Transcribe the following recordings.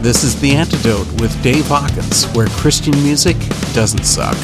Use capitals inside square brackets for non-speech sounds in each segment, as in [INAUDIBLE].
This is The Antidote with Dave Hawkins, where Christian music doesn't suck.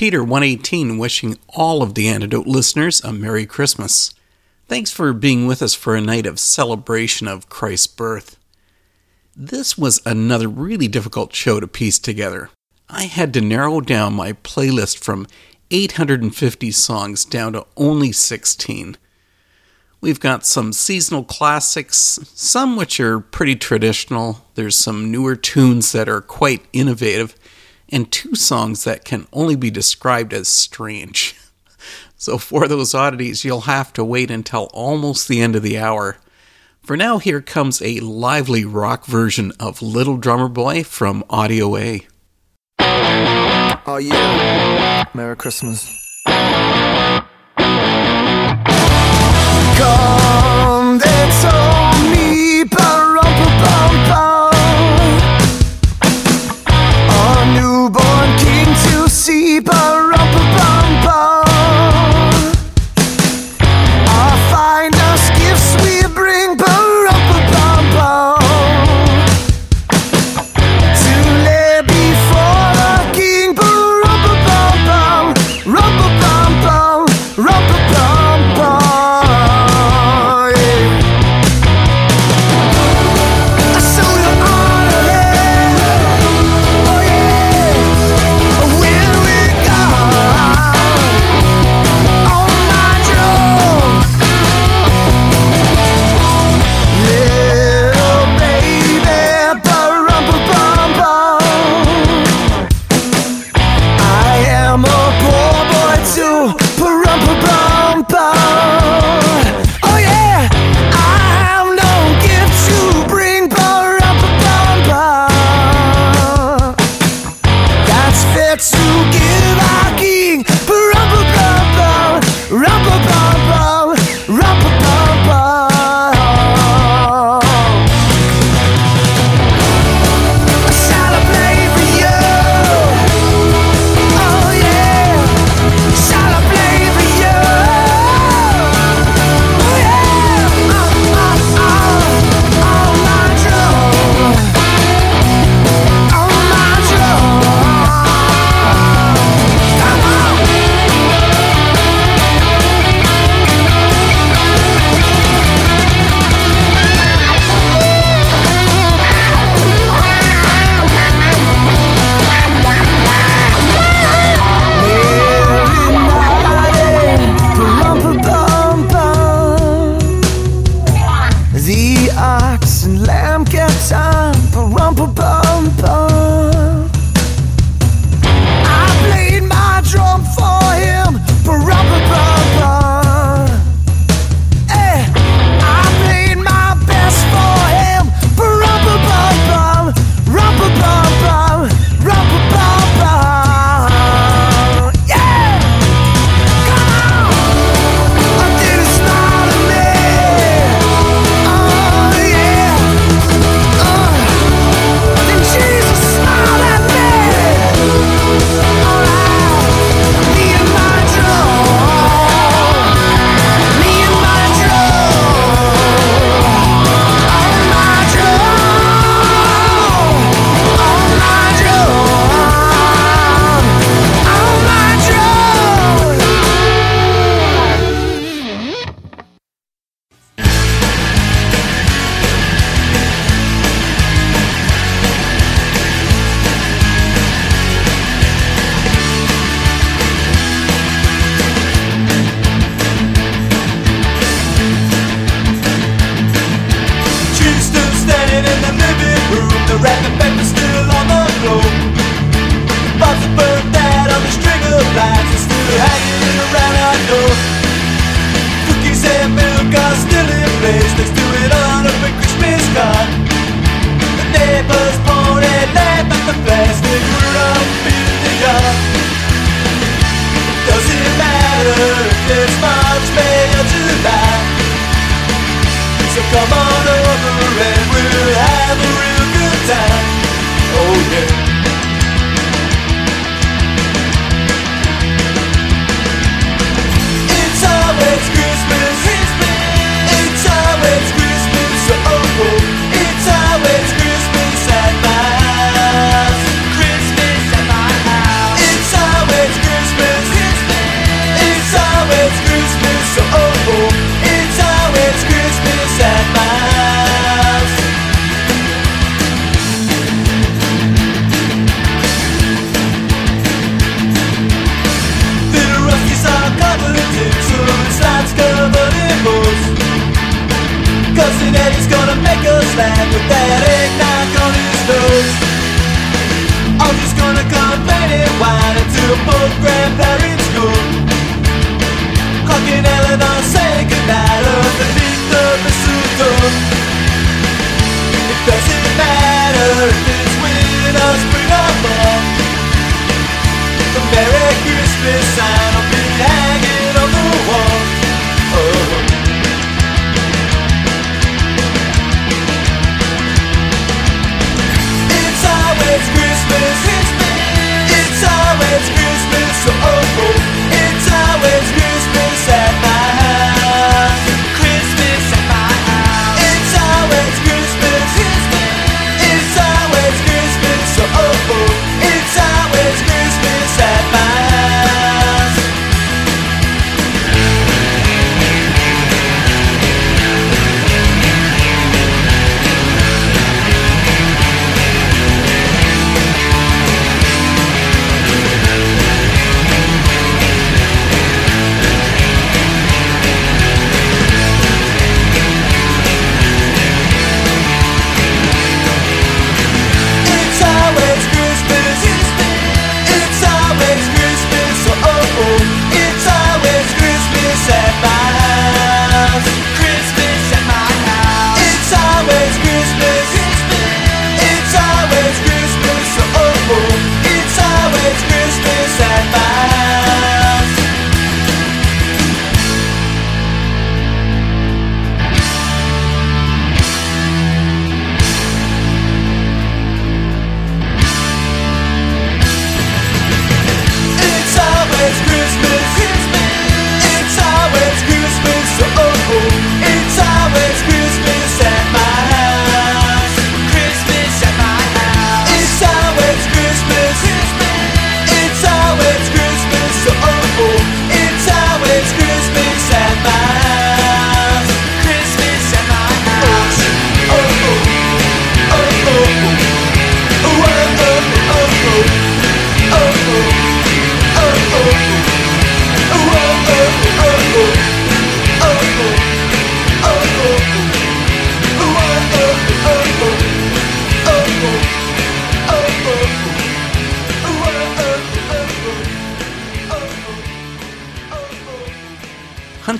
Peter 118 wishing all of the Antidote listeners a Merry Christmas. Thanks for being with us for a night of celebration of Christ's birth. This was another really difficult show to piece together. I had to narrow down my playlist from 850 songs down to only 16. We've got some seasonal classics, some which are pretty traditional. There's some newer tunes that are quite innovative, and two songs that can only be described as strange. [LAUGHS] So, for those oddities, you'll have to wait until almost the end of the hour. For now, here comes a lively rock version of Little Drummer Boy from Audio A. Oh, yeah. Merry Christmas. Come, see,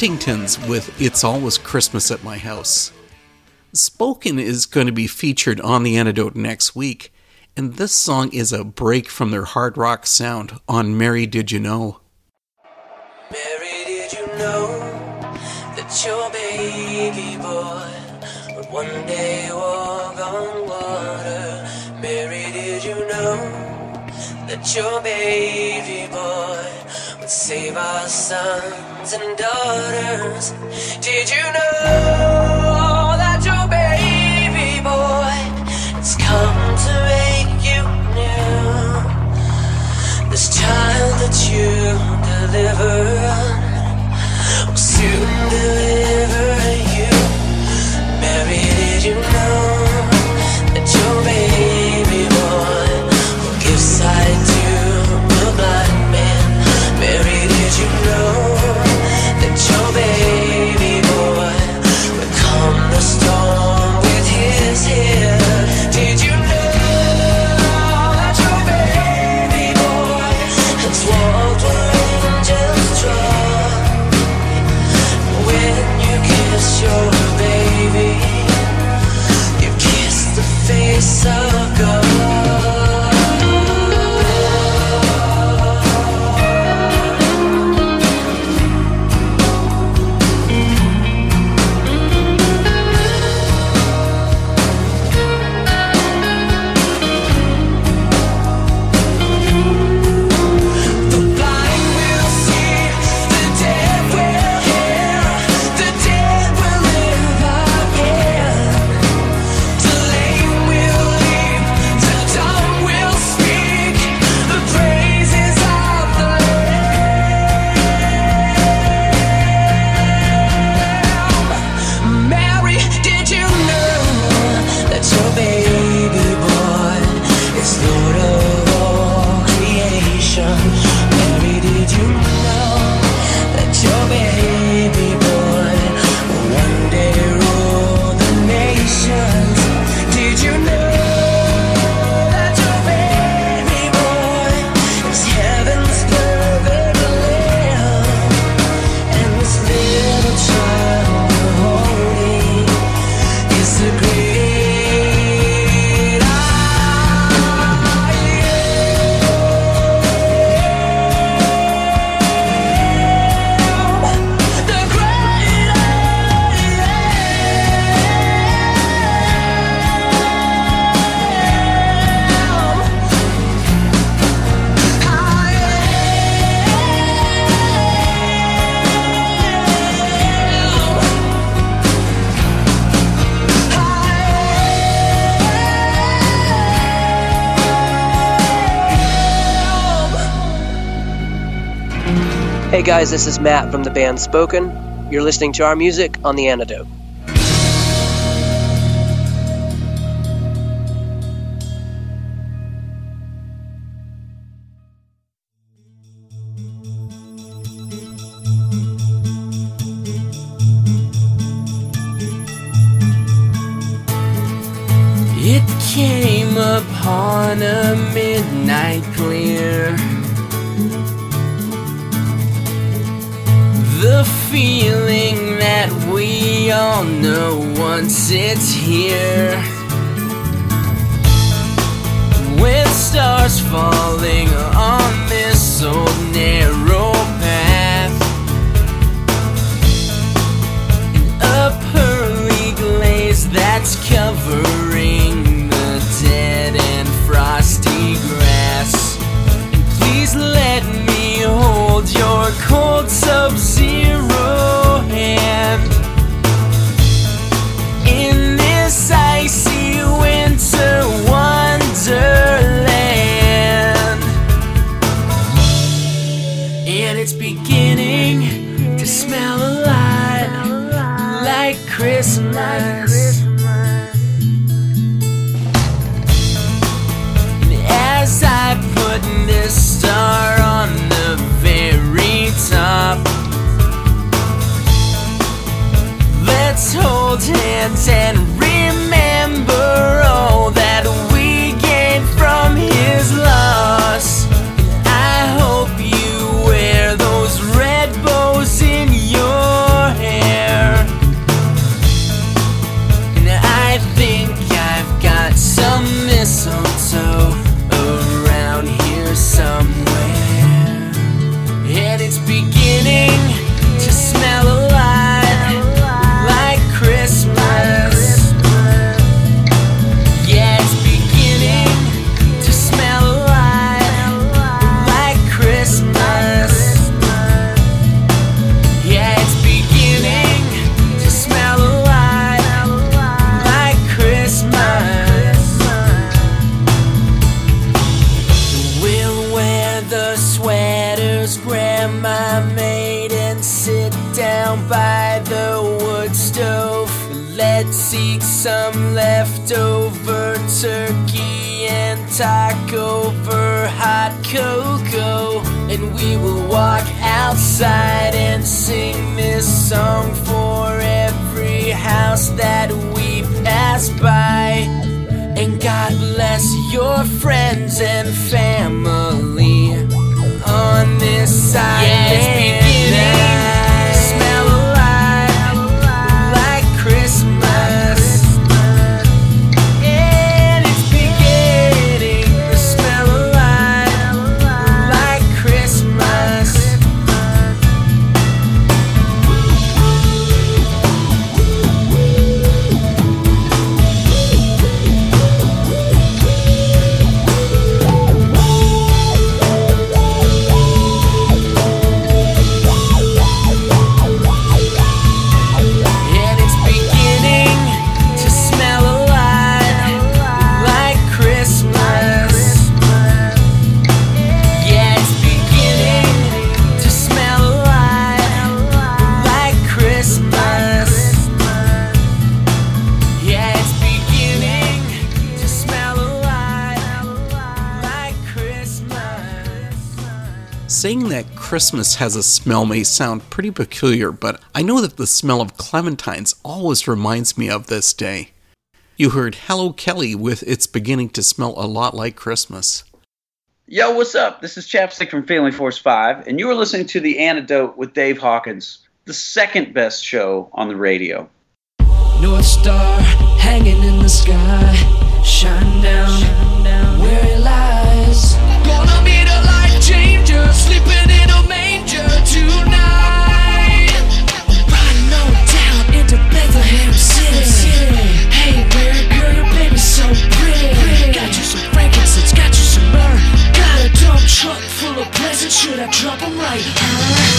Huntington's with It's Always Christmas at My House. Spoken is going to be featured on The Antidote next week, and this song is a break from their hard rock sound on Mary Did You Know. Mary, did you know that your baby boy would one day walk on water? Mary, did you know that your baby save our sons and daughters. Did you know that your baby boy has come to make you new? This child that you deliver will soon deliver. Hey guys, this is Matt from the band Spoken. You're listening to our music on The Antidote. It came upon a midnight clear. Feeling that we all know once it's here. With stars falling on this old narrow path. and A pearly glaze that's covering the dead and frosty grass. And please let me hold your cold sub Christmas has a smell may sound pretty peculiar, but I know that the smell of clementines always reminds me of this day. You heard Hello Kelly with It's Beginning to Smell a Lot Like Christmas. Yo, what's up? This is Chapstick from Family Force 5, and you are listening to The Antidote with Dave Hawkins, the second best show on the radio. North Star hanging in the sky, shine down, where it lies. Gonna be the life changer, sleeping should I drop 'em right?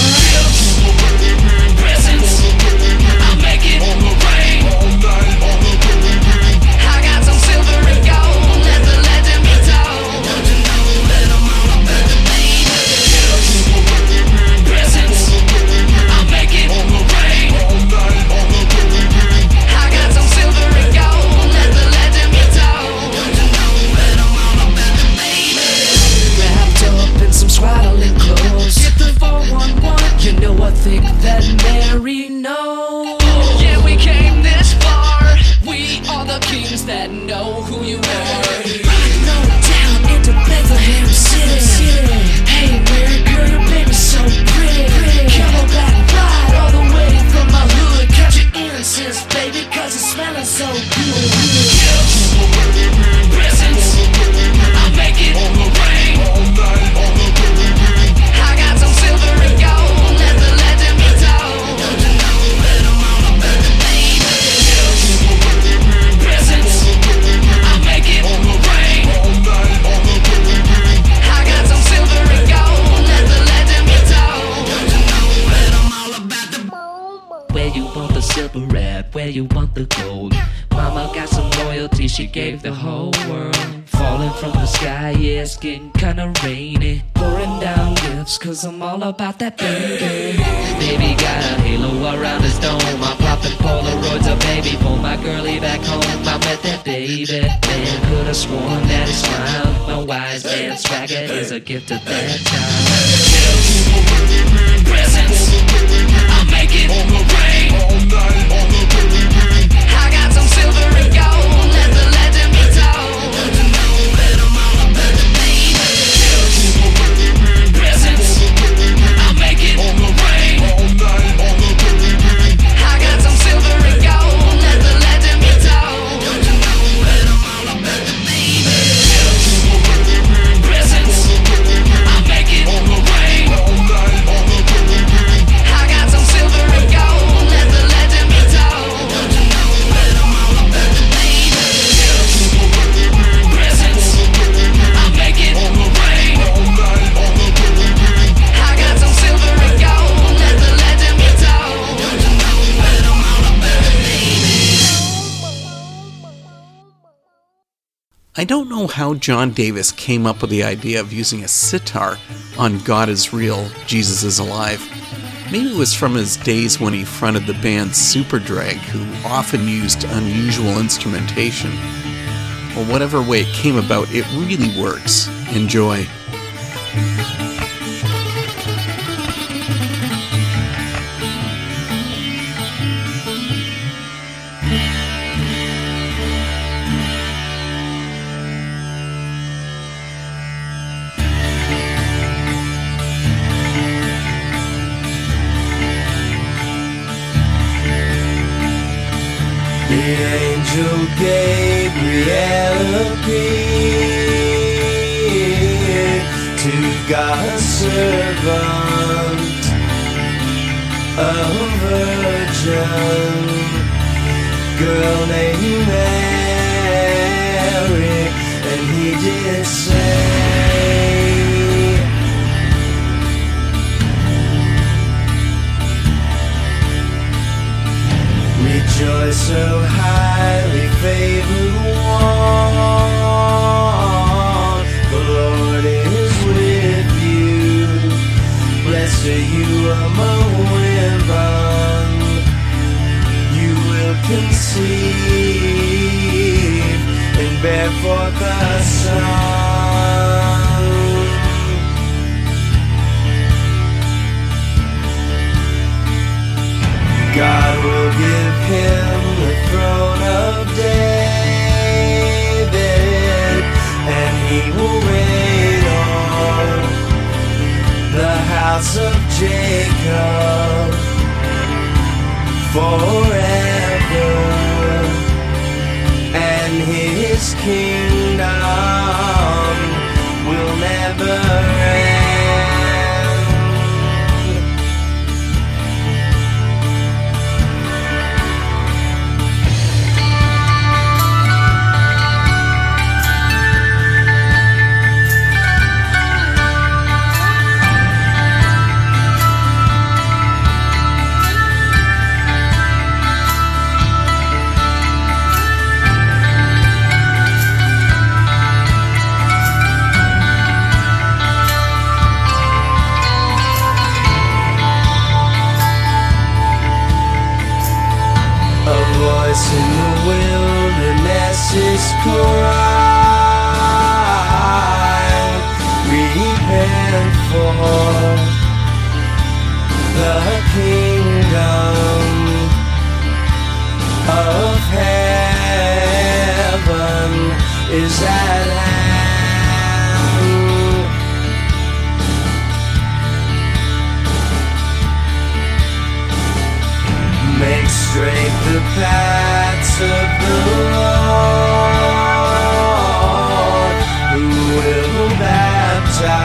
Cause I'm all about that baby. Baby got a halo around his dome. I'm popping Polaroids of baby. Pull my girlie back home. I met that baby. Man could have sworn that he smiled. My wise man swagger is a gift of that time. Presents. I'm making rain. all night, all the I got some silver and gold. I don't know how John Davis came up with the idea of using a sitar on God is Real, Jesus is Alive. Maybe it was from his days when he fronted the band Superdrag, who often used unusual instrumentation. Well, whatever way it came about, it really works. Enjoy. forever and his king. Paths of the Lord, who will baptize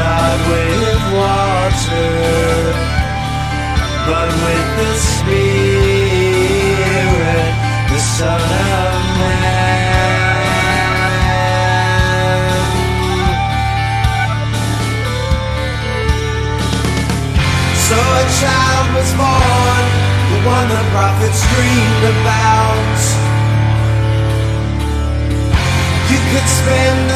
not with water, but with the Spirit, the Son of prophets dreamed about. You could spend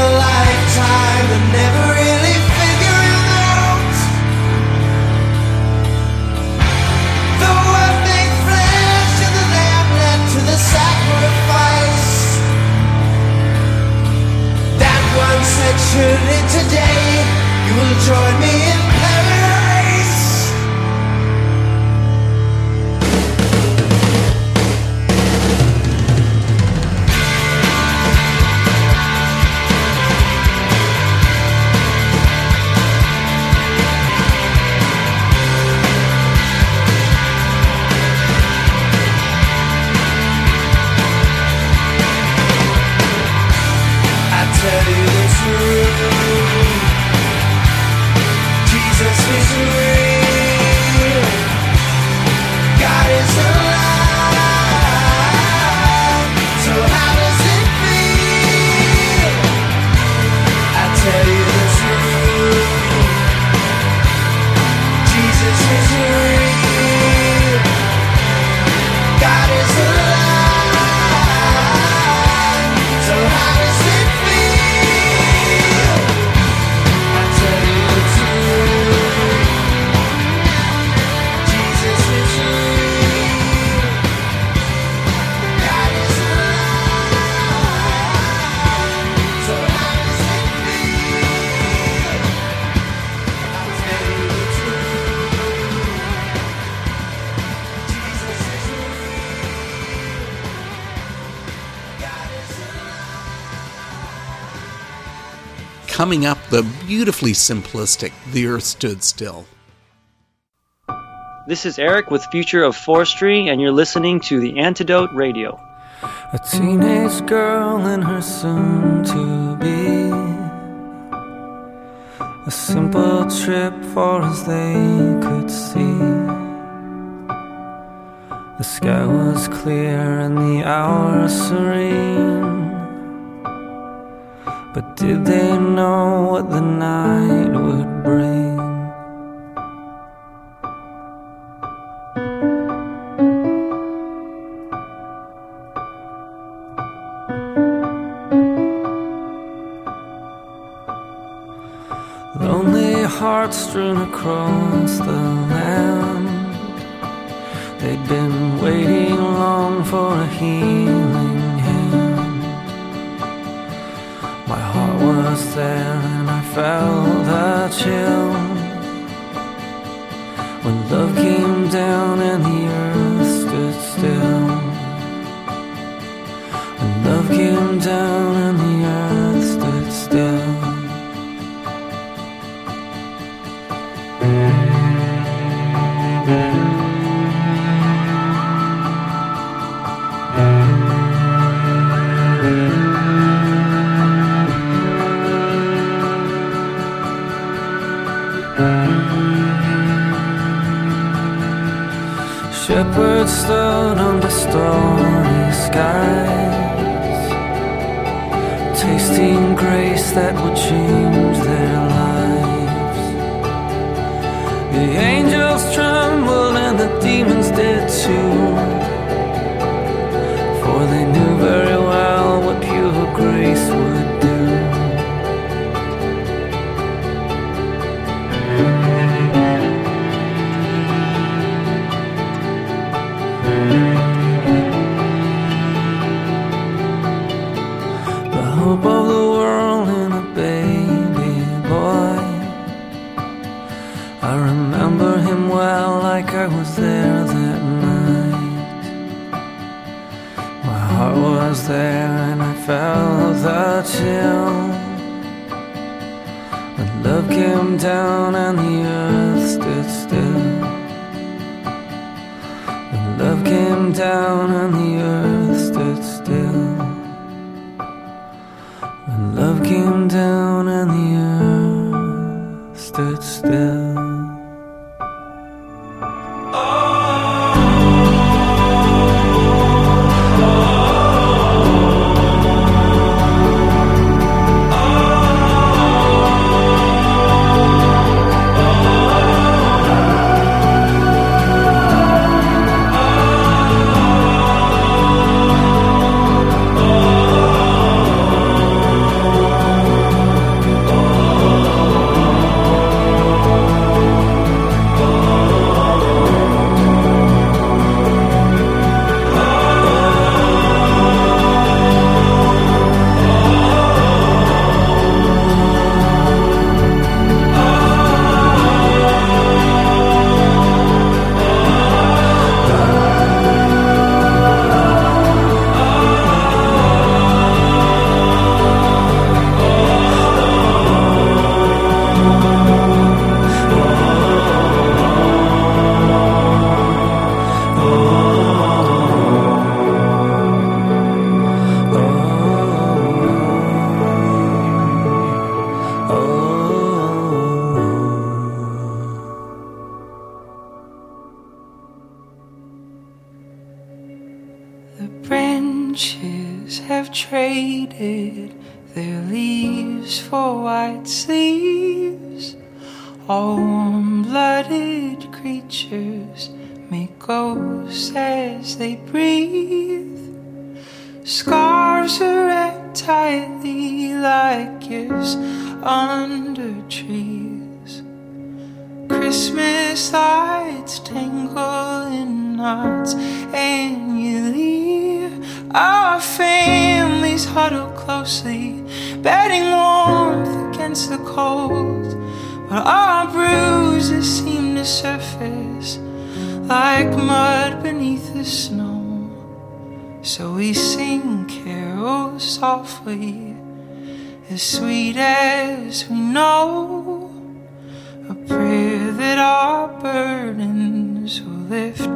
Coming up, the beautifully simplistic The Earth Stood Still. This is Eric with Future of Forestry, and you're listening to the Antidote Radio. A teenage girl and her soon to be. A simple trip far as they could see. The sky was clear and the hour serene. But did they know what the night would bring? Lonely hearts strewn across the land. They'd been waiting long for a healing My heart was there and I felt a chill. When love came down and the earth stood still. When love came down and the earth Shepherds stood under stormy skies, tasting grace that would change their lives. The angels trembled and the demons did too, All warm blooded creatures make ghosts as they breathe. Scarves are wrapped tightly like gifts under trees. Christmas lights tangle in knots annually. Our families huddle closely, bedding warmth against the cold. But our bruises seem to surface like mud beneath the snow. So we sing carols softly, as sweet as we know. A prayer that our burdens will lift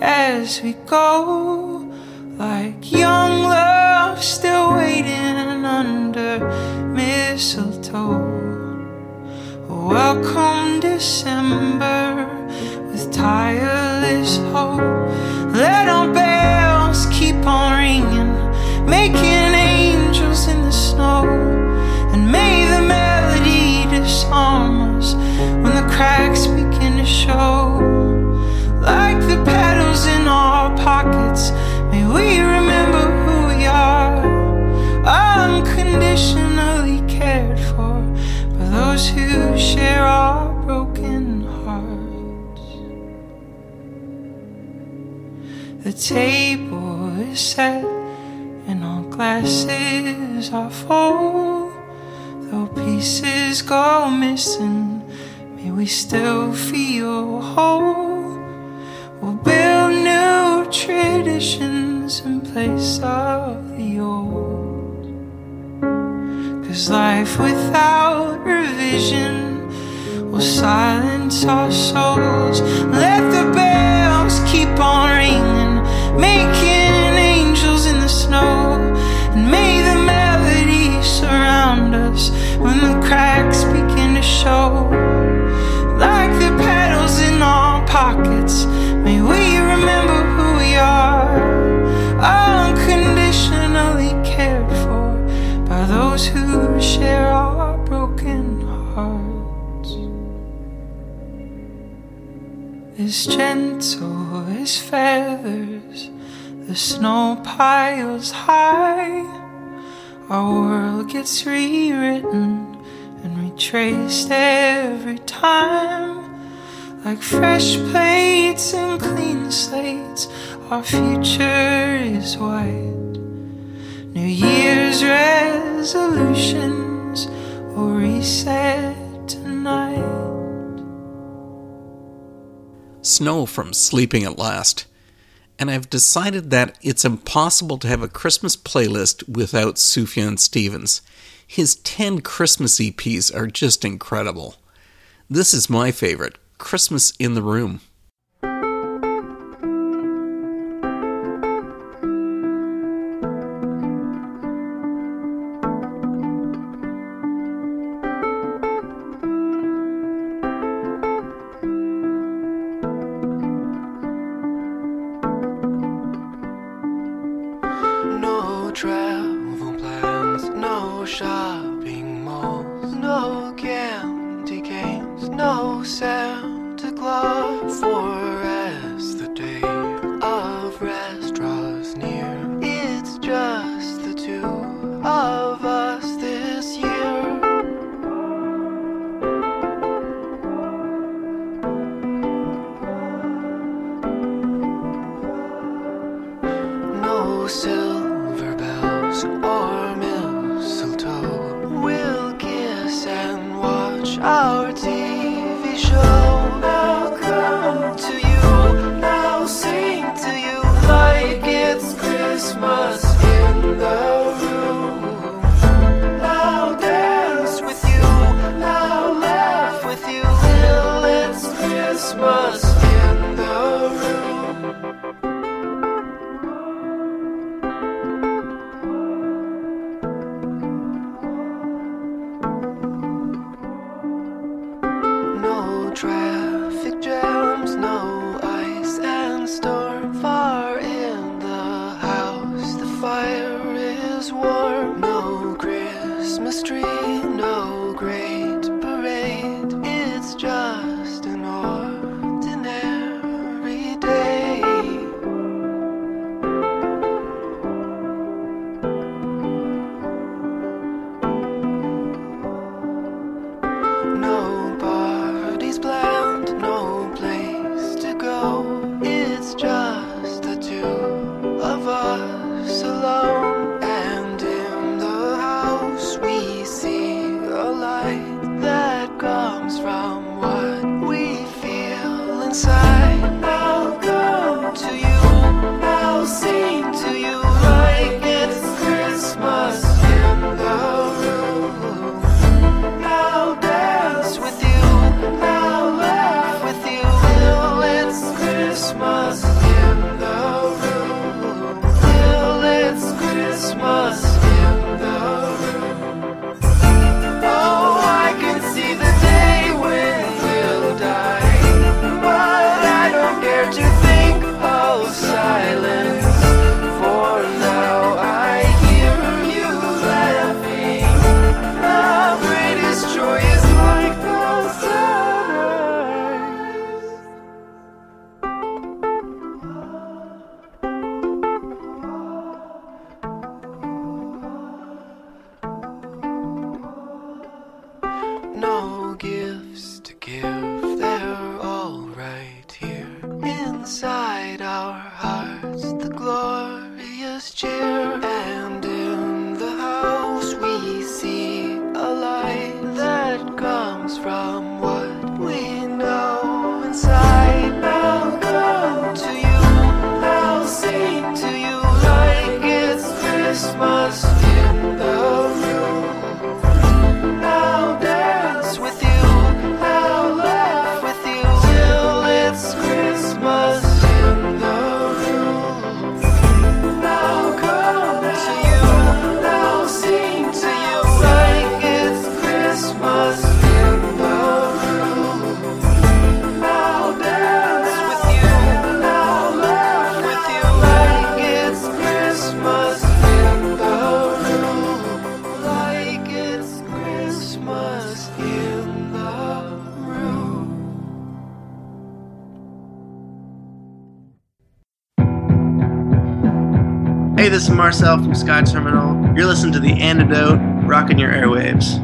as we go. Like young love still waiting under mistletoe. Welcome December with tireless hope. Let our bells keep on ringing, making angels in the snow. And may the melody disarm us when the cracks begin to show. Like the petals in our pockets, may we remember who we are. By those who share our broken hearts. The table is set and all glasses are full. Though pieces go missing, may we still feel whole. We'll build new traditions in place of Cause life without revision will silence our souls. Let the bells keep on ringing, making angels in the snow. And may the melody surround us when the cracks begin to show. As gentle as feathers, the snow piles high. Our world gets rewritten and retraced every time. Like fresh plates and clean slates, our future is white. New Year's resolutions will reset tonight snow from sleeping at last, and I've decided that it's impossible to have a Christmas playlist without Sufjan Stevens. His 10 Christmas EPs are just incredible. This is my favorite Christmas in the Room. Marcel from Sky Terminal. You're listening to The Antidote, rocking your airwaves.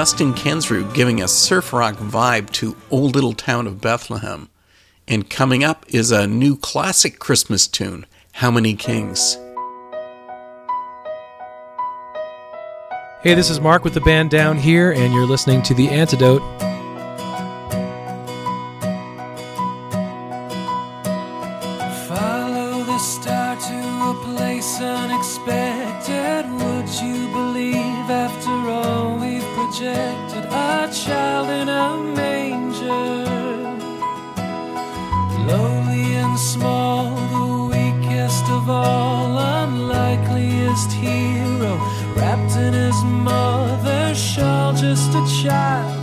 Justin Kensrew giving a surf rock vibe to Old Little Town of Bethlehem. And coming up is a new classic Christmas tune, How Many Kings? Hey, this is Marc with the band Downhere, and you're listening to The Antidote. small, the weakest of all, unlikeliest hero, wrapped in his mother's shawl, just a child.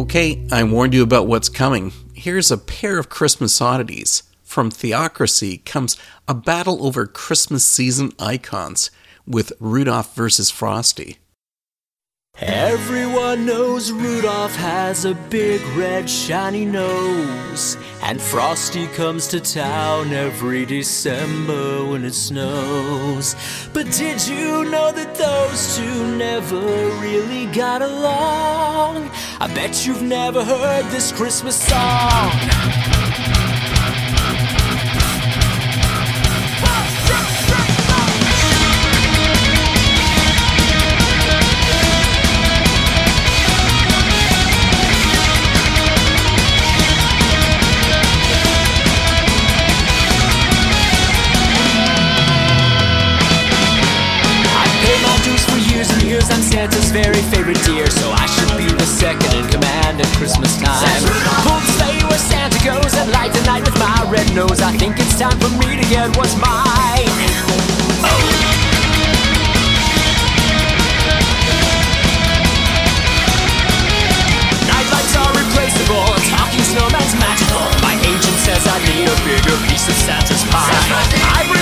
Okay, I warned you about what's coming. Here's a pair of Christmas oddities. From Theocracy comes a battle over Christmas season icons with Rudolph versus Frosty. Everyone knows Rudolph has a big red shiny nose. And Frosty comes to town every December when it snows. But did you know that those two never really got along? I bet you've never heard this Christmas song. Santa's very favorite deer, so I should be the second in command at Christmas time. Full sleigh where Santa goes and light the night with my red nose. I think it's time for me to get what's mine. Oh. irreplaceable. Talking snowman's magical. My agent says I need a bigger piece of Santa's pie.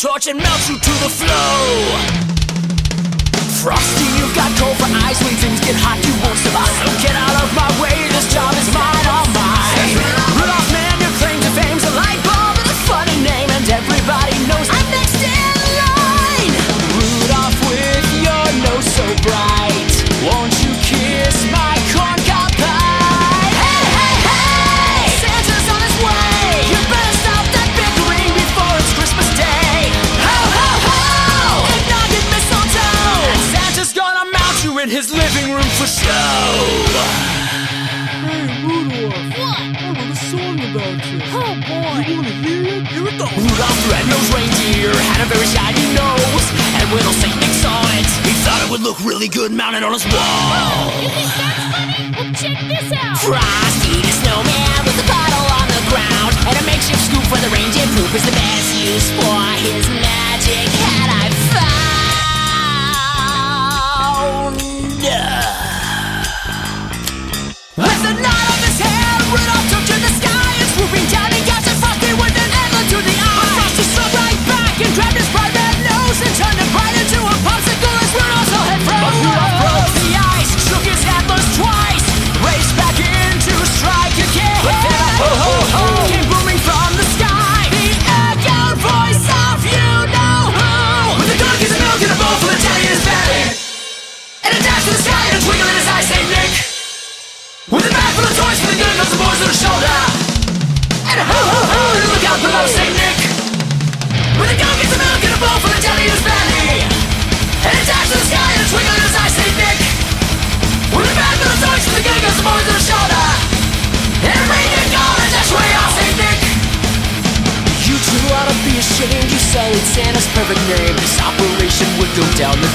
torch and melt you to the flow. Frosty, you've got cold for eyes when things get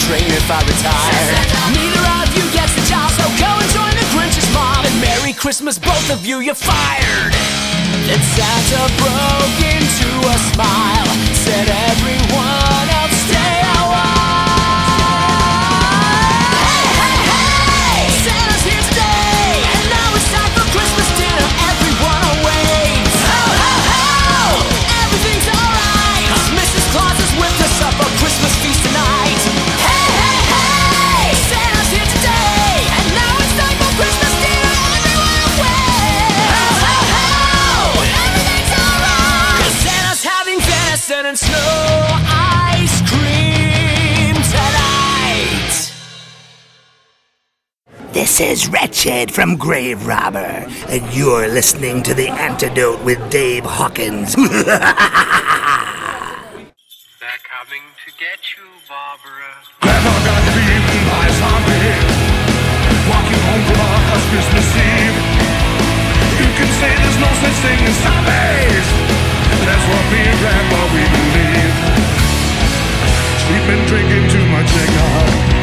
train if I retire. Neither of you gets the job, so go and join the Grinch's mom. And Merry Christmas, both of you, you're fired. Then Santa broke into a smile, said everyone else stay. This is Wretched from Grave Robber, and you're listening to The Antidote with Dave Hawkins. [LAUGHS] They're coming to get you, Barbara. Never got beaten by zombie. Walking home from our house Christmas Eve. You can say there's no such thing as zombies. That's what me and Grandma we believe. She's been drinking too much eggnog.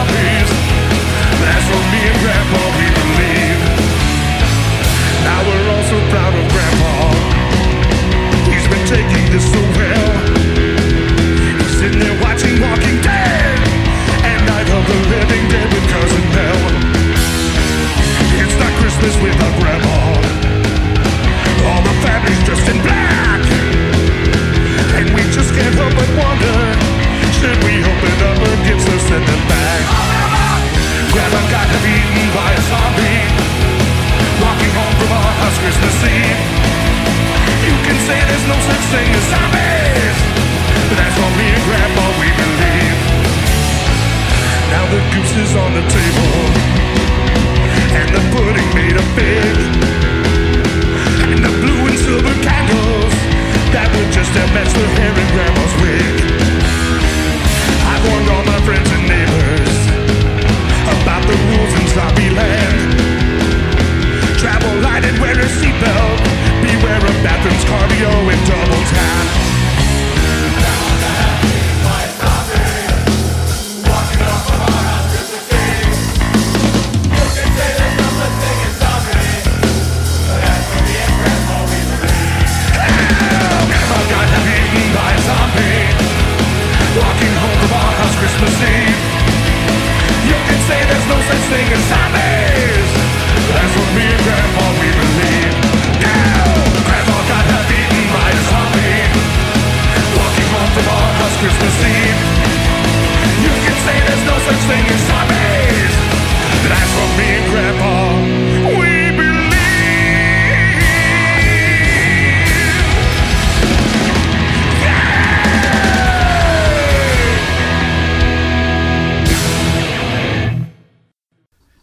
I'll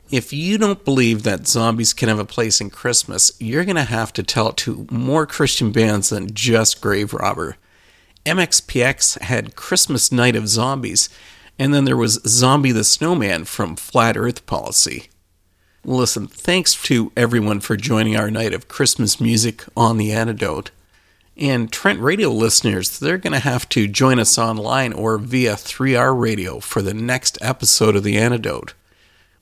If you don't believe that zombies can have a place in Christmas, you're going to have to tell it to more Christian bands than just Grave Robber. MXPX had Christmas Night of Zombies, and then there was Zombie the Snowman from Flat Earth Policy. Listen, thanks to everyone for joining our night of Christmas music on The Antidote. And Trent Radio listeners, they're going to have to join us online or via 3R Radio for the next episode of The Antidote.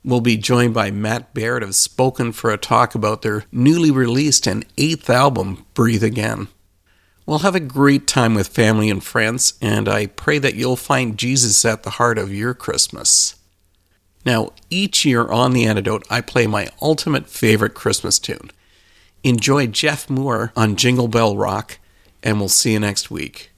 We'll be joined by Matt Baird of Spoken for a talk about their newly released and eighth album, Breathe Again. We'll have a great time with family and friends, and I pray that you'll find Jesus at the heart of your Christmas. Now, each year on The Antidote, I play my ultimate favorite Christmas tune. Enjoy Jeff Moore on Jingle Bell Rock, and we'll see you next week.